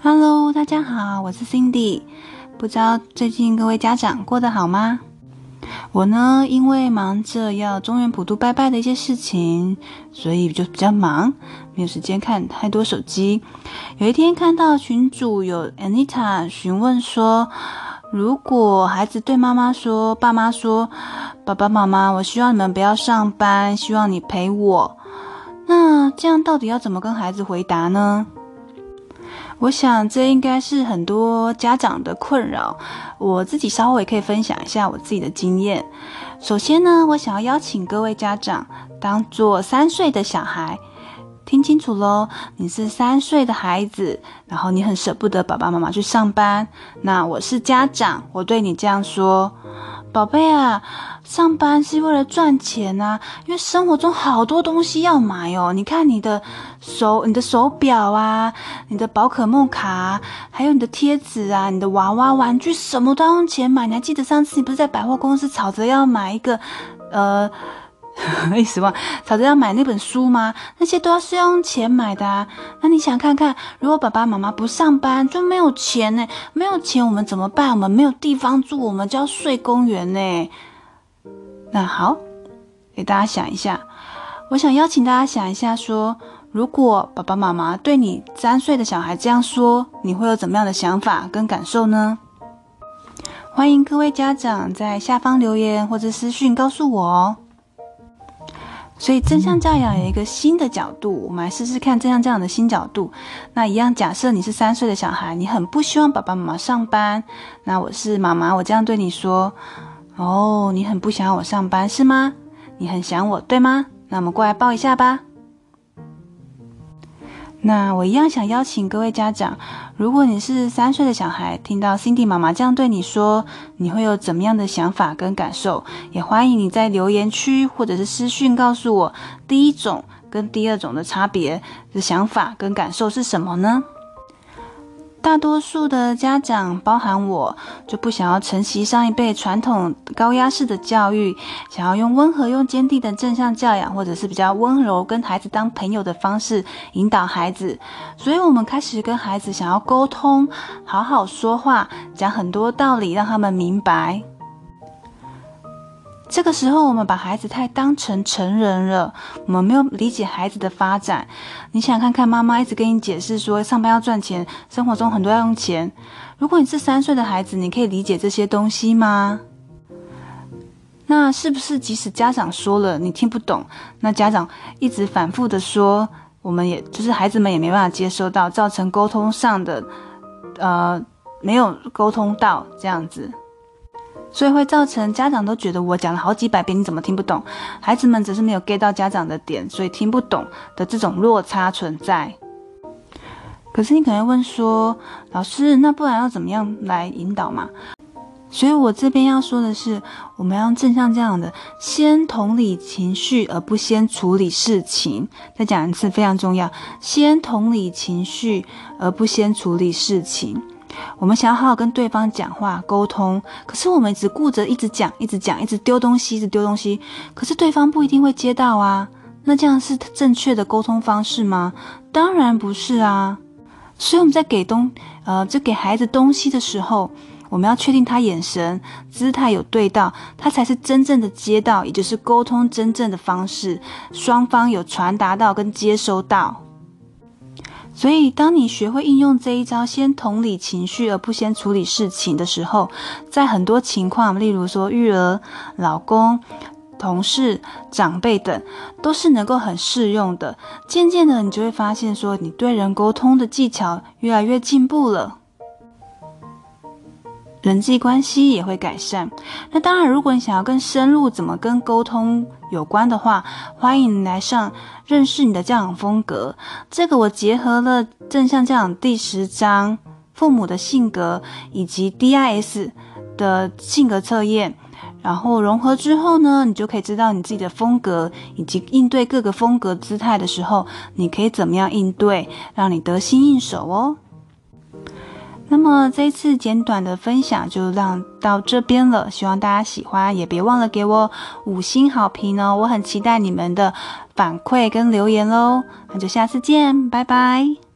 Hello，大家好，我是 Cindy。不知道最近各位家长过得好吗？我呢，因为忙着要中元普渡拜拜的一些事情，所以就比较忙，没有时间看太多手机。有一天看到群主有 Anita 询问说，如果孩子对妈妈说，爸妈说，爸爸妈妈，我希望你们不要上班，希望你陪我。那这样到底要怎么跟孩子回答呢？我想这应该是很多家长的困扰。我自己稍微可以分享一下我自己的经验。首先呢，我想要邀请各位家长当做三岁的小孩，听清楚喽，你是三岁的孩子，然后你很舍不得爸爸妈妈去上班。那我是家长，我对你这样说。宝贝啊，上班是为了赚钱啊，因为生活中好多东西要买哦。你看你的手、你的手表啊，你的宝可梦卡，还有你的贴纸啊，你的娃娃玩具，什么都要用钱买。你还记得上次你不是在百货公司吵着要买一个，呃。一时忘，吵着要买那本书吗？那些都要是用钱买的啊。那你想看看，如果爸爸妈妈不上班，就没有钱呢？没有钱我们怎么办？我们没有地方住，我们就要睡公园呢。那好，给大家想一下。我想邀请大家想一下说，说如果爸爸妈妈对你三岁的小孩这样说，你会有怎么样的想法跟感受呢？欢迎各位家长在下方留言或者私讯告诉我哦。所以正向教养有一个新的角度，我们来试试看正向教养的新角度。那一样，假设你是三岁的小孩，你很不希望爸爸妈妈上班。那我是妈妈，我这样对你说：哦，你很不想我上班是吗？你很想我对吗？那我们过来抱一下吧。那我一样想邀请各位家长，如果你是三岁的小孩，听到 Cindy 妈妈这样对你说，你会有怎么样的想法跟感受？也欢迎你在留言区或者是私讯告诉我，第一种跟第二种的差别的想法跟感受是什么呢？大多数的家长，包含我，就不想要承袭上一辈传统高压式的教育，想要用温和、用坚定的正向教养，或者是比较温柔跟孩子当朋友的方式引导孩子。所以，我们开始跟孩子想要沟通，好好说话，讲很多道理，让他们明白。这个时候，我们把孩子太当成成人了，我们没有理解孩子的发展。你想看看，妈妈一直跟你解释说，上班要赚钱，生活中很多要用钱。如果你是三岁的孩子，你可以理解这些东西吗？那是不是即使家长说了，你听不懂？那家长一直反复的说，我们也就是孩子们也没办法接收到，造成沟通上的呃没有沟通到这样子。所以会造成家长都觉得我讲了好几百遍，你怎么听不懂？孩子们只是没有 get 到家长的点，所以听不懂的这种落差存在。可是你可能问说，老师，那不然要怎么样来引导嘛？所以我这边要说的是，我们要正向这样的，先同理情绪，而不先处理事情。再讲一次，非常重要，先同理情绪，而不先处理事情。我们想要好好跟对方讲话沟通，可是我们只顾着一直讲、一直讲、一直丢东西、一直丢东西，可是对方不一定会接到啊。那这样是正确的沟通方式吗？当然不是啊。所以我们在给东呃，就给孩子东西的时候，我们要确定他眼神、姿态有对到，他才是真正的接到，也就是沟通真正的方式，双方有传达到跟接收到。所以，当你学会应用这一招，先同理情绪而不先处理事情的时候，在很多情况，例如说育儿、老公、同事、长辈等，都是能够很适用的。渐渐的，你就会发现说，你对人沟通的技巧越来越进步了。人际关系也会改善。那当然，如果你想要更深入怎么跟沟通有关的话，欢迎来上认识你的教养风格。这个我结合了正向教养第十章父母的性格以及 DIS 的性格测验，然后融合之后呢，你就可以知道你自己的风格以及应对各个风格姿态的时候，你可以怎么样应对，让你得心应手哦。那么这一次简短的分享就让到这边了，希望大家喜欢，也别忘了给我五星好评哦，我很期待你们的反馈跟留言喽，那就下次见，拜拜。